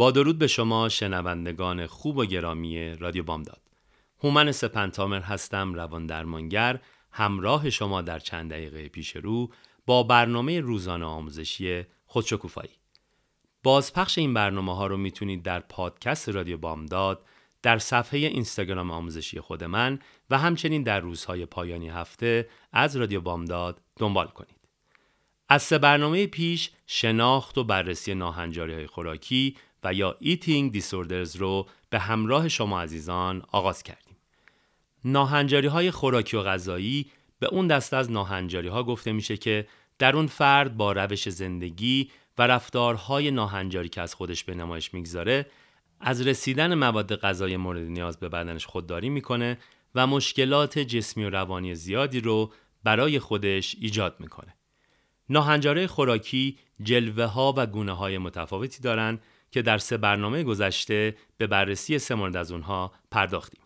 با درود به شما شنوندگان خوب و گرامی رادیو بامداد. هومن سپنتامر هستم روان درمانگر همراه شما در چند دقیقه پیش رو با برنامه روزانه آموزشی خودشکوفایی. بازپخش این برنامه ها رو می‌تونید در پادکست رادیو بامداد در صفحه اینستاگرام آموزشی خود من و همچنین در روزهای پایانی هفته از رادیو بامداد دنبال کنید. از سه برنامه پیش شناخت و بررسی ناهنجاری های خوراکی و یا Eating Disorders رو به همراه شما عزیزان آغاز کردیم. ناهنجاری های خوراکی و غذایی به اون دسته از ناهنجاری ها گفته میشه که در اون فرد با روش زندگی و رفتارهای ناهنجاری که از خودش به نمایش می‌گذاره از رسیدن مواد غذایی مورد نیاز به بدنش خودداری می‌کنه و مشکلات جسمی و روانی زیادی رو برای خودش ایجاد می‌کنه. ناهنجاری خوراکی جلوه ها و گونه های متفاوتی دارند که در سه برنامه گذشته به بررسی سه مورد از اونها پرداختیم.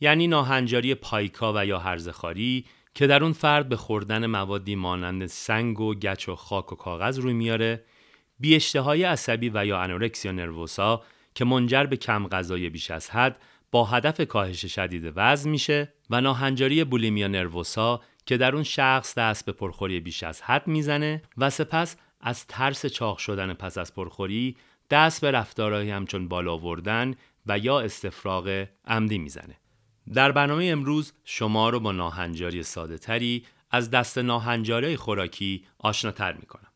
یعنی ناهنجاری پایکا و یا هرزخاری که در اون فرد به خوردن موادی مانند سنگ و گچ و خاک و کاغذ روی میاره، بی اشتهای عصبی و یا انورکسیا نروسا که منجر به کم غذای بیش از حد با هدف کاهش شدید وزن میشه و ناهنجاری بولیمیا نروسا که در اون شخص دست به پرخوری بیش از حد می‌زنه و سپس از ترس چاق شدن پس از پرخوری دست به رفتارهایی همچون بالا آوردن و یا استفراغ عمدی می‌زنه. در برنامه امروز شما رو با ناهنجاری ساده تری از دسته ناهنجاری خوراکی آشناتر می‌کنم.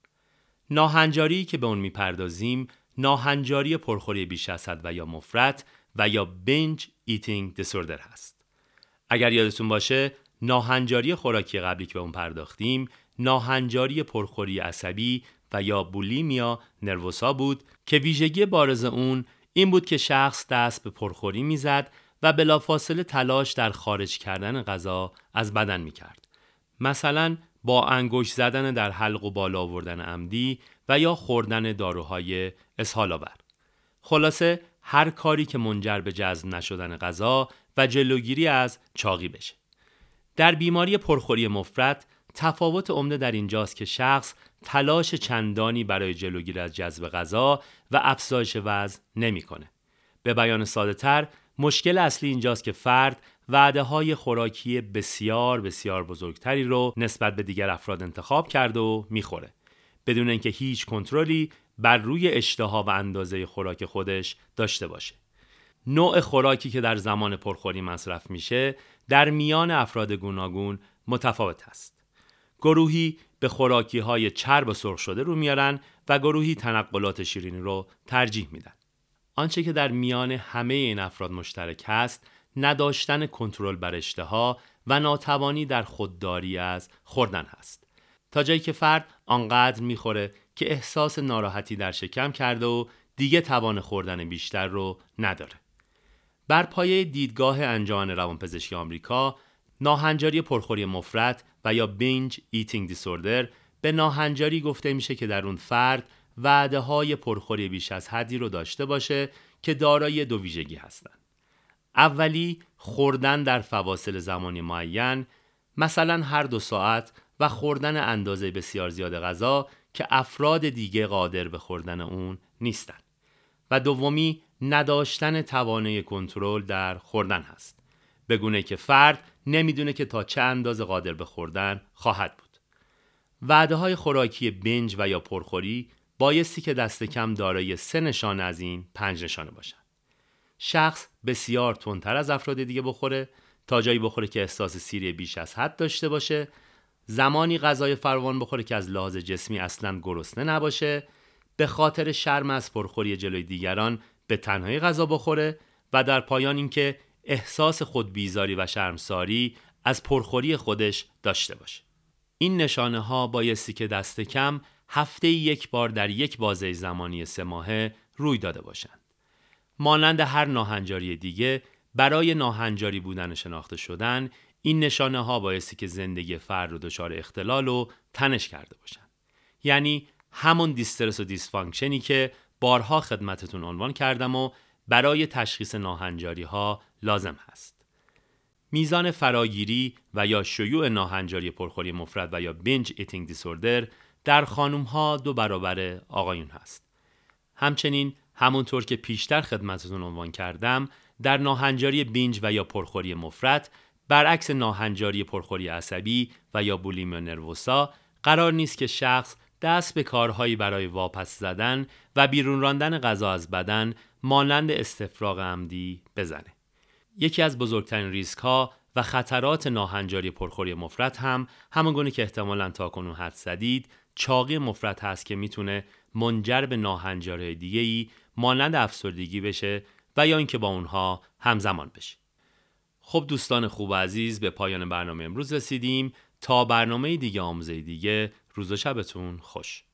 ناهنجاری که به اون می‌پردازیم ناهنجاری پرخوری بیش از حد و یا مفرط و یا binge eating disorder هست. اگر یادتون باشه ناهنجاری خوراکی قبلی که به اون پرداختیم ناهنجاری پرخوری عصبی و یا bulimia nervosa بود که ویژگی بارز اون این بود که شخص دست به پرخوری می‌زد و بلافاصله تلاش در خارج کردن غذا از بدن می‌کرد. مثلا با انگشت زدن در حلق و بالا آوردن عمدی و یا خوردن داروهای اسهال آور. خلاصه هر کاری که منجر به جذب نشدن غذا و جلوگیری از چاقی بشه. در بیماری پرخوری مفرط تفاوت عمده در اینجاست که شخص تلاش چندانی برای جلوگیری از جذب غذا و افزایش وزن نمی‌کنه. به بیان ساده تر مشکل اصلی اینجاست که فرد وعده های خوراکی بسیار بسیار بزرگتری رو نسبت به دیگر افراد انتخاب کرده و می‌خوره بدون اینکه هیچ کنترلی بر روی اشتها و اندازه خوراک خودش داشته باشه. نوع خوراکی که در زمان پرخوری مصرف میشه در میان افراد گوناگون متفاوت است. گروهی به خوراکی های چرب سرخ شده رو میارن و گروهی تنقلات شیرینی رو ترجیح میدن. آنچه که در میان همه این افراد مشترک است نداشتن کنترل بر اشتها و ناتوانی در خودداری از خوردن هست. تا جایی که فرد آنقدر می‌خوره که احساس ناراحتی در شکم کرده و دیگه توان خوردن بیشتر رو نداره. بر پایه دیدگاه انجمن روانپزشکی آمریکا ناهنجاری پرخوری مفرط و یا binge eating disorder به ناهنجاری گفته میشه که در اون فرد وعده های پرخوری بیش از حدی رو داشته باشه که دارای دو ویژگی هستند. اولی خوردن در فواصل زمانی معین مثلا هر دو ساعت و خوردن اندازه بسیار زیاد غذا که افراد دیگه قادر به خوردن اون نیستن و دومی نداشتن توانه کنترل در خوردن هست بگونه که فرد نمی‌دونه که تا چه اندازه قادر به خوردن خواهد بود. وعده های خوراکی بنج و یا پرخوری بایستی که دست کم دارای سه نشانه از این پنج نشانه باشن. شخص بسیار تندتر از افراد دیگه بخوره تا جایی بخوره که احساس سیری بیش از حد داشته باشه زمانی غذای فروان بخوره که از لحاظ جسمی اصلا گرسنه نباشه به خاطر شرم از پرخوری جلوی دیگران به تنهایی غذا بخوره و در پایان اینکه احساس خودبیزاری و شرمساری از پرخوری خودش داشته باشه این نشانه ها بایستی که دست کم هفته یک بار در یک بازه زمانی سه ماهه روی داده باشند. مانند هر ناهنجاری دیگه برای ناهنجاری بودن شناخته شدن این نشانه ها بایستی که زندگی فرد رو دچار اختلال و تنش کرده باشن یعنی همون distress و dysfunction ی که بارها خدمتتون عنوان کردم و برای تشخیص ناهنجاری ها لازم هست میزان فراگیری و یا شیوع ناهنجاری پرخوری مفرط و یا binge eating disorder در خانوم ها دو برابر آقایون هست همچنین همونطور که پیشتر خدمتتون عنوان کردم در ناهنجاری binge و یا پرخوری مفرط برعکس ناهنجاری پرخوری عصبی و یا بولیمیا نروسا قرار نیست که شخص دست به کارهایی برای واپس زدن و بیرون راندن غذا از بدن مانند استفراغ عمدی بزنه. یکی از بزرگترین ریسک ها و خطرات ناهنجاری پرخوری مفرد هم همون که احتمالا تاکنون حد زدید چاقی مفرد هست که می‌تونه منجر به ناهنجاری دیگه ای مانند افسردگی بشه و یا اینکه با اونها همزمان بشه. خب دوستان خوب و عزیز به پایان برنامه امروز رسیدیم تا برنامه دیگه آموزه دیگه روز و شبتون خوش